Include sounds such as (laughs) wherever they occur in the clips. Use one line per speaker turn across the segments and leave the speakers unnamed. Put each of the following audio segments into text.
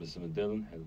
بس مديها لون حلو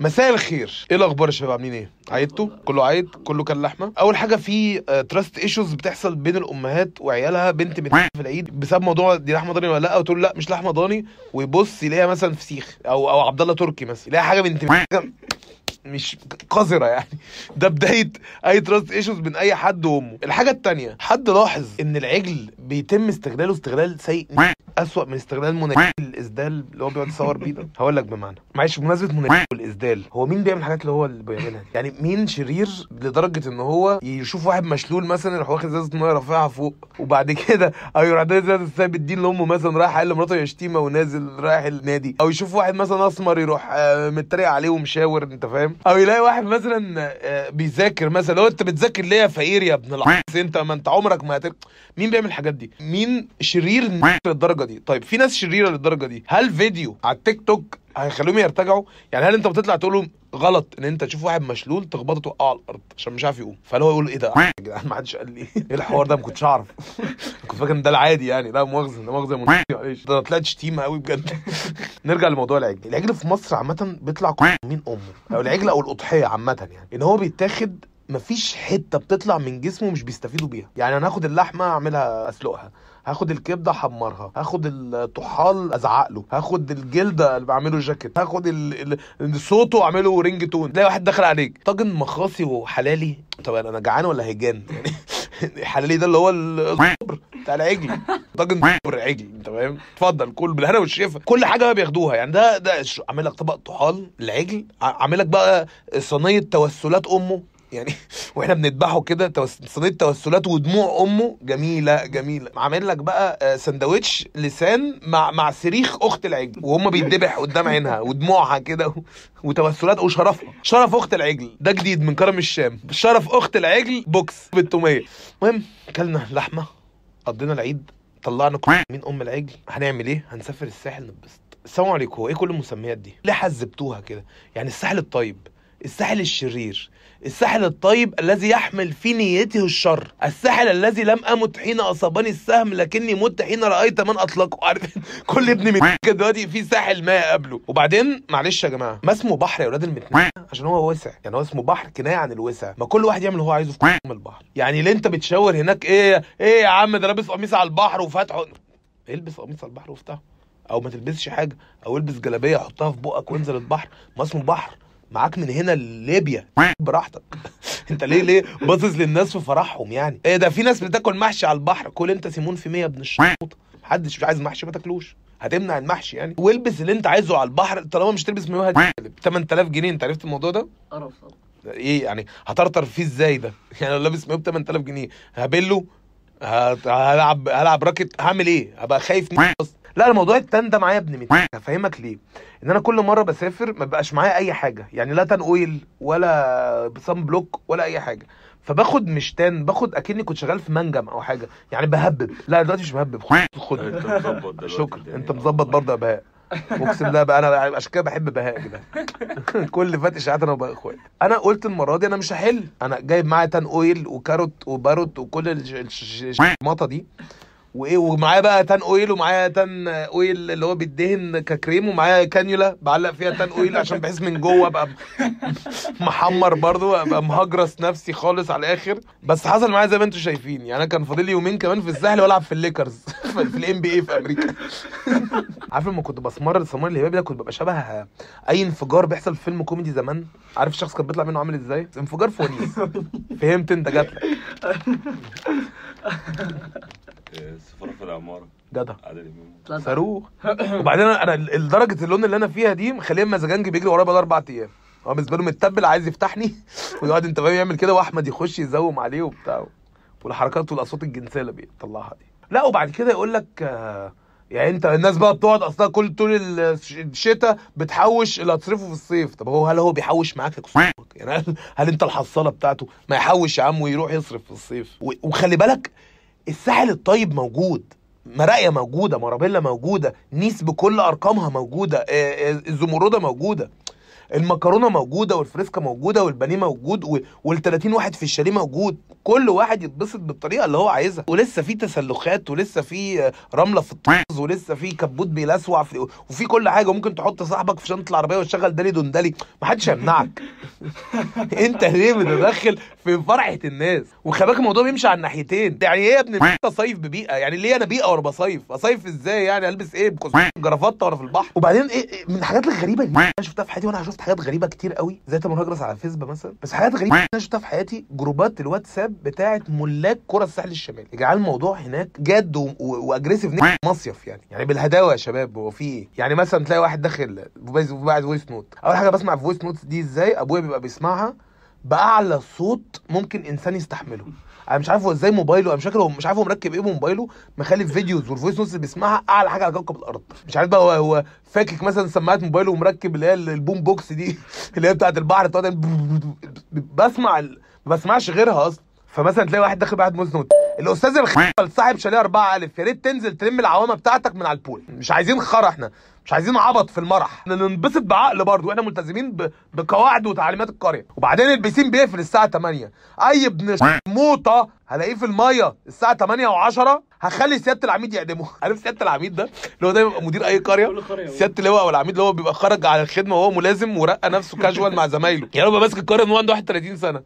مساء الخير. إيه الأخبار يا شباب؟ عاملين إيه؟ عيدتوا؟ كله عيد؟ كله كان لحمة؟ أول حاجة في trust issues بتحصل بين الأمهات وعيالها بنت بنت في العيد بسبب موضوع دي لحمة ضاني ولا لأ؟ وتقول لأ مش لحمة ضاني. ويبص يلاقيها مثلا فسيخ أو أو عبد الله تركي مثلا يلاقي حاجة بنت مش قذرة يعني. ده بداية أي trust issues بين أي حد وأمه. الحاجة التانية حد لاحظ إن العجل بيتم استغلاله استغلال سيء أسوأ من استغلال مناديل الإسدال اللي هو بيقعد يصور بيه ده. هقول لك بمعنى. معلش بمناسبة مناديل الاسدال هو مين بيعمل الحاجات اللي هو اللي بيعملها؟ يعني مين شرير لدرجة إن هو يشوف واحد مشلول مثلا يروح واخد إزازة مية رافعها فوق وبعد كده (laughs) أو يروح ده إزازة سايب الدين لأمه مثلا رايح قال لمراته يا شتيمة ونازل رايح النادي. أو يشوف واحد مثلا أسمر يروح آه، متريق عليه ومشاور أنت فاهم؟ أو يلاقي واحد مثلا آه، بيذاكر مثلا. لو أنت بتذاكر ليه يا فقير يا ابن العص (laughs) أنت ما أنت عمرك ما هتر... مين بيعمل الحاجات دي؟ مين شرير للدرجة دي؟ طيب في ناس شريرة للدرجة دي. هل فيديو على التيك توك هيخليهم يرتجعوا؟ يعني هل أنت بتطلع تقول لهم غلط إن أنت تشوف واحد مشلول تخبطه توقعه على الأرض عشان مش عارف يقوم. فهو يقول إيه ده؟ (laughs) يا جدعان ما حدش قال لي. (laughs) إيه الحوار ده؟ ما كنتش أعرف. (laughs) كنت فاكر إن ده العادي يعني. لا مؤاخذة ده مؤاخذة معلش. ده طلعت شتيمه قوي بجد. نرجع لموضوع العجل. العجل في مصر عامة بيطلع مين أمه؟ أو العجل أو الأضحية عامة يعني. إن هو بيتاخد مفيش حتة بتطلع من جسمه مش بيستفيدوا بيها. يعني أنا هاخد اللحمة أعملها أسلقها هاخد الكبدة أحمرها هاخد الطحال أزعق له هاخد الجلدة اللي بعمله جاكيت هاخد ال- ال- صوته أعمله رينج تون. تلاقي واحد دخل عليك. طاجن مخاصي وحلالي طب أنا جعان ولا هيجان؟ يعني (laughs) حلالي ده اللي هو الصبر بتاع العجل. طاجن صبر عجل أنت فاهم؟ اتفضل كل بالهنا والشفا. كل حاجة بقى بياخدوها. يعني ده ده عامل لك طبق طحال العجل عامل لك بقى صينية توسلات أمه. يعني (laughs) وإحنا بنذبحه كده صينية توسلات ودموع أمه. جميلة جميلة. عامل لك بقى آه، سندوتش لسان مع مع صريخ أخت العجل. وهم بيتذبح قدام عينها ودموعها كده وتوسلات وشرفها. شرف أخت العجل. ده جديد من كرم الشام. شرف أخت العجل بوكس بالتومية. المهم كلنا لحمة قضينا العيد طلعنا مين أم العجل. هنعمل إيه؟ هنسافر الساحل نتبسط. السلام عليكم. إيه كل المسميات دي؟ ليه حزبتوها كده؟ يعني الساحل الطيب. الساحل الشرير الساحل الطيب الذي يحمل في نيته الشر الساحل الذي لم أمت حين أصابني السهم لكني مت حين رأيت من أطلقه. (laughs) عارف كل ابن من (laughs) دلوقتي في ساحل ما قبله. وبعدين معلش يا جماعة ما اسمه بحر يا أولاد المتنين؟ (laughs) عشان هو وسع يعني هو اسمه بحر كناية عن الوسع. ما كل واحد يعمل هو عايزه في البحر. يعني اللي انت بتشاور هناك إيه إيه يا عم ده لابس قميص على البحر وفاتحه. البس قميص على البحر وافتحه. أو ما تلبسش حاجة أو البس جلابية حطها في بقك وانزل البحر. ما اسمه بحر. معاك من هنا لليبيا. براحتك. (laughs) انت ليه ليه باصص للناس في فرحهم يعني؟ إيه ده في ناس بتاكل محشي على البحر. كل انت سيمون في 100 ابن الشوط محدش مش عايز محشي ما تاكلوش. هتمنع المحشي يعني. والبس اللي انت عايزه على البحر. طالما مش تلبس 100 8000 جنيه. انت عرفت الموضوع ده؟
قرف.
إيه يعني؟ هطرطر فيه إزاي ده؟ (laughs) يعني لو لابس مايو ب 8000 جنيه. هبله؟ هلعب هلعب راكت هعمل إيه؟ هبقى خايف. (laughs) لا الموضوع ال tan ده معايا ابن متين هفهمك ليه. إن أنا كل مرة بسافر ما بقاش معايا أي حاجة. يعني لا tan oil ولا sunblock ولا أي حاجة. فباخد مش tan باخد أكني كنت شغال في منجم أو حاجة. يعني بهبب. لا دلوقتي مش بهبب. خد. (laughs)
أنت مظبط دلوقتي
شكرا. أنت مظبط برضه يا بهاء. اقسم بالله بقى أنا عشان كده بحب بهاء كده. (laughs) كل اللي فات اشاعات أنا وبهاء اخوات أنا قلت المرة دي أنا مش هحل. أنا جايب معايا tan oil و carrot وباروت وكل الش- الش- الش- الشماطة دي. وإيه ومعايا بقى tan oil ومعايا tan oil اللي هو بيدهن ككريم ومعايا كانيولا بعلق فيها tan oil عشان بحس من جوه أبقى محمر برضو أبقى مهجرس نفسي خالص على الآخر. بس حصل معايا زي ما أنتم شايفين يعني أنا كان فاضل لي يومين كمان في الساحل وألعب في الليكرز (laughs) في ال NBA في أمريكا. عارف لما كنت بسمر السمار الهبابي ده كنت ببقى شبه أي انفجار بيحصل في فيلم كوميدي زمان. عارف الشخص كان بيطلع منه عامل إزاي؟ انفجار فونيس (laughs) فهمت انت جات (laughs)
العماره
جدع.
عادل امام
لا،
صاروخ. (laughs) وبعدين أنا أنا لدرجه اللون اللي أنا فيها دي مخلية مزاجنجي بيجري ورايا بقى أربع أيام. هو بالنسبة له متبل عايز يفتحني (laughs) ويقعد أنت فاهم يعمل كده وأحمد يخش يزوم عليه وبتاع. والحركات والأصوات الجنسية اللي بيطلعها دي. لا وبعد كده يقول لك آه، يعني أنت الناس بقى بتقعد أصلا كل طول الش- الشتاء بتحوش اللي هتصرفه في الصيف. طب هو هل هو بيحوش معاك؟ يعني هل, هل أنت الحصالة بتاعته ما يحوش يا عم ويروح يصرف في الصيف؟ وخلي بالك الساحل الطيب موجود. مراقيه موجودة مارابيلا موجودة نيس بكل أرقامها موجودة آه، آه، الزمرده موجودة. المكرونة موجودة والفريسكا موجودة والبانيه موجود وال 30 واحد في الشاليه موجود. كل واحد يتبسط بالطريقة اللي هو عايزها. ولسه في تسلخات ولسه في رملة في الطرز ولسه في كبوت بيلسوع في وفي كل حاجة. وممكن تحط صاحبك في شنطة العربية وتشغل دالي دوندالي محدش هيمنعك. (laughs) انت ليه بتتدخل في فرحة الناس؟ وخلي بالك الموضوع بيمشي على الناحيتين. يعني إيه يا ابن صيف ببيئة. يعني ليه أنا بيئة وأنا بصيف اصيف إزاي يعني؟ البس إيه؟ جرافطة وأنا في البحر. وبعدين إيه إيه من الحاجات الغريبة اللي أنا شفتها في حياتي وأنا شفت حاجات غريبة كتير قوي زي تامر هجرس على الفيسبوك مثلا. بس حاجات غريبة أنا شفتها في حياتي جروبات الواتساب بتاعة ملاك قرى الساحل الشمالي. يا جدعان الموضوع هناك جد و- و- و aggressive نيك مصيف يعني. يعني بالهداوة يا شباب هو في إيه؟ يعني مثلا تلاقي واحد داخل voice- بعت voice note أول حاجة بسمع ال voice notes دي إزاي؟ أبويا بيبقى بيسمعها بأعلى صوت ممكن إنسان يستحمله. أنا مش عارف هو إزاي موبايله أنا مش فاكر هو مش عارف هو مركب إيه بموبايله مخلي ال videos وال voice notes اللي بيسمعها اعلى حاجة على كوكب الأرض. مش عارف بقى هو, هو فاكك مثلا سماعه موبايله ومركب اللي هي ال boom box دي (laughs) اللي هي بتاعت البحر بتقعد بسمع. ما بسمعش غيرها أصلا. فمثلا تلاقي واحد داخل بعت voice note. الأستاذ الخبل صاحب شاليه 4 ألف يا ريت تنزل تلم العوامة بتاعتك من على ال pool. مش عايزين خرا إحنا. مش عايزين عبط في المرح. إحنا ننبسط بعقل برضه. وإحنا ملتزمين. بقواعد وتعليمات القرية. وبعدين البيسين بيقفل الساعة 8 أي ابن موطة هلاقيه في المية الساعة 8 و10 هخلي سيادة العميد يعدمه. (laughs) عارف سيادة العميد ده؟ اللي هو دايما بيبقى مدير
أي قرية.
سيادة اللواء أو العميد اللي هو بيبقى خرج على الخدمة وهو ملازم ورقى نفسه كاجوال مع زمايله. يعني هو بيبقى ماسك القرية من هو عنده 31 سنة.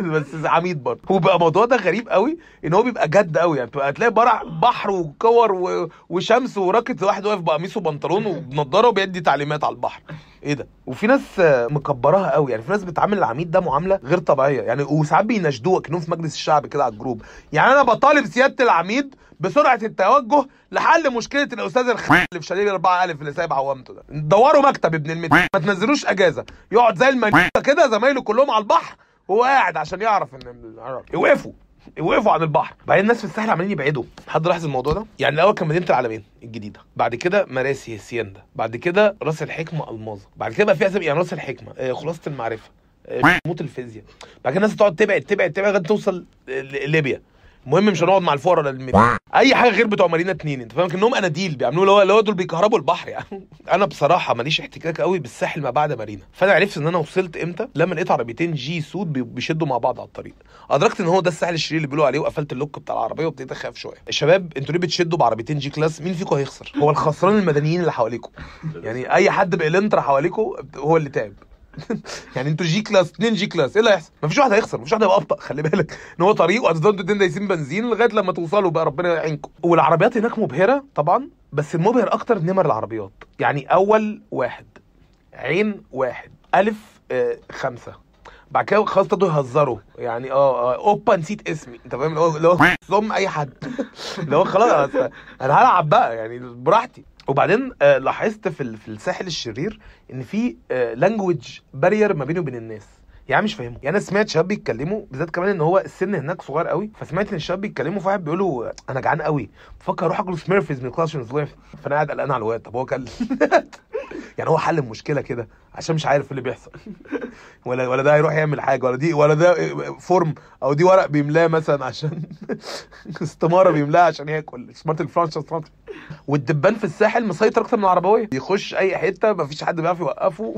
(laughs) بس عميد برضه. هو بقى الموضوع ده غريب قوي إن هو بيبقى جد قوي. يعني بتبقى هتلاقي برع بحر وكور و... وشمس وراكت واحد واقف بقميص وبنطلون وبنضارة وبيدي تعليمات على البحر. إيه ده وفي ناس آه، مكبراها قوي يعني في ناس بتعامل العميد ده معامله غير طبيعيه يعني وساعات بيناشدوه كانهم في مجلس الشعب كده على الجروب يعني أنا بطالب سياده العميد بسرعة التوجه لحل مشكله الاستاذ الخ اللي في شاليه 4 الف اللي سايب عوامته ده دوروا مكتب ابن المد ما تنزلوش اجازه يقعد زي المنيكه كده زمايله كلهم على البحر وهو قاعد عشان يعرف ان يوقفوا يوقفوا عن البحر. بعدين الناس في الساحل عمالين يبعدوا. حد لاحظ الموضوع ده؟ يعني الأول كان مدينة العالمين الجديدة. بعد كده مراسي هسيندا بعد كده راس الحكمة ألماظة. بعد كده بقى في اسامي يعني راس الحكمة آه، خلاصة المعرفة آه، موت الفيزياء. بعد كده الناس تقعد تبعد تبعد تبعد لغاية توصل ليبيا المهم مش هنقعد مع الفقراء ولا. أي حاجة غير بتوع مارينا اتنين أنت فاهم؟ كأنهم قناديل بيعملوا اللي هو اللي هو دول بيكهربوا البحر يعني. (laughs) أنا بصراحة ماليش احتكاك قوي بالساحل ما بعد مارينا. فأنا عرفت إن أنا وصلت إمتى؟ لما لقيت عربيتين G سود بي- بيشدوا مع بعض على الطريق. أدركت إن هو ده الساحل الشرير اللي بيقولوا عليه وقفلت ال lock بتاع العربية وابتديت أخاف شوية. الشباب أنتوا ليه بتشدوا بعربيتين G-Class؟ مين فيكم هيخسر؟ هو الخسران المدنيين اللي حواليكم. يعني أي حد بالانترا حواليكم هو اللي تعب. (laughs) يعني أنتوا G-Class 2 G-Class إيه اللي هيحصل؟ مفيش واحد هيخسر مفيش واحد هيبقى أبطأ خلي بالك. إن هو طريق وهتفضلوا أنتوا الاتنين دايسين بنزين لغاية لما توصلوا بقى ربنا يعينكم. والعربيات هناك مبهرة طبعا بس المبهر أكتر نمر العربيات. يعني أول واحد عين واحد ألف آه خمسة. بعد كده خلاص ابتدوا يهزروا. يعني آه اوبا نسيت اسمي. أنت فاهم؟ اللي هو (laughs) أي حد. (laughs) اللي هو خلاص أنا هلعب بقى. يعني براحتي. وبعدين آه لاحظت في ال- في الساحل الشرير إن في language barrier ما بينه وبين الناس. يعني مش فاهمه. يعني أنا سمعت شباب بيتكلموا بالذات كمان إن هو السن هناك صغير قوي فسمعت إن الشباب بيتكلموا في واحد بيقولوا أنا جعان قوي بفكر أروح أكل سميرفيز من كلاش سويفت فأنا قاعد قلقان على الواد طب هو كل (laughs) يعني هو حل المشكلة كده عشان مش عارف اللي بيحصل. (laughs) ولا ولا ده هيروح يعمل حاجة ولا دي ولا ده فورم أو دي ورق بيملاه مثلا عشان (laughs) استمارة بيملاها عشان ياكل. سمارت الفرانشايز والدبان في الساحل مسيطر أكتر من العربوية. يخش أي حتة مفيش حد بيعرف يوقفه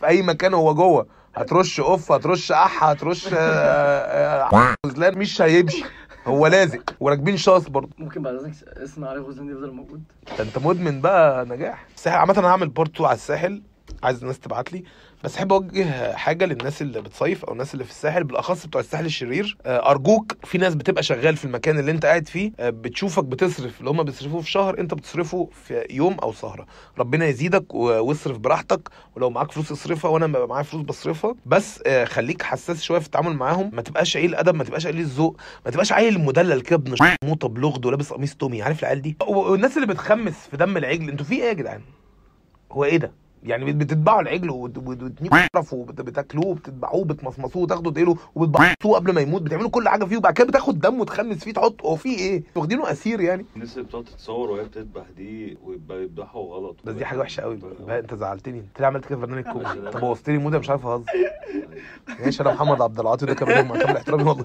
في أي مكان هو جوه. هترش أوف هترش أح هترش آه، آه، (laughs) غزلان مش هيمشي. هو لازق وراكبين شاص برضه.
ممكن بعد اذنك اسم علي غزلان يفضل موجود.
ده أنت مدمن بقى نجاح. الساحل عامة أنا هعمل بارت 2 على الساحل. عايز الناس تبعت لي. بس أحب أوجه حاجة للناس اللي بتصيف أو الناس اللي في الساحل بالأخص بتوع الساحل الشرير. آه، أرجوك في ناس بتبقى شغال في المكان اللي أنت قاعد فيه آه، بتشوفك بتصرف. اللي هم بيصرفوه في شهر أنت بتصرفه في يوم أو سهرة. ربنا يزيدك واصرف براحتك. ولو معاك فلوس اصرفها وأنا ببقى معايا فلوس بصرفها. بس آه، خليك حساس شوية في التعامل معاهم. ما تبقاش قليل أدب ما تبقاش قليل ذوق. ما تبقاش عيل مدلل كده ابن موطة بلغد ولابس قميص تومي. عارف العيال دي؟ والناس اللي بتخمس في دم العجل أنتوا في إيه يا جدعان؟ هو إيه ده؟ يعني بت- بتذبحوا العجل وت- وت- وتنيكوا تعرفوا (laughs) وبتاكلوه وبتذبحوه وبتمصمصوه وتاخدوا ديله وبتبعتوه قبل ما يموت بتعملوا كل حاجة فيه وبعد كده بتاخد دم وتخمس فيه تحط هو فيه إيه؟ واخدينه أسير يعني.
الناس اللي بتقعد تتصور وهي بتذبح دي ويبقى يذبحوا غلط.
بس دي حاجة وحشة قوي (laughs) بقى أنت زعلتني. انت ليه عملت كده في برنامج كوميدي.
أنا-
بوظت لي mood مش عارف أهزر. (laughs) ماشي أنا محمد عبد العاطي ده كمان كامل احترامي والله.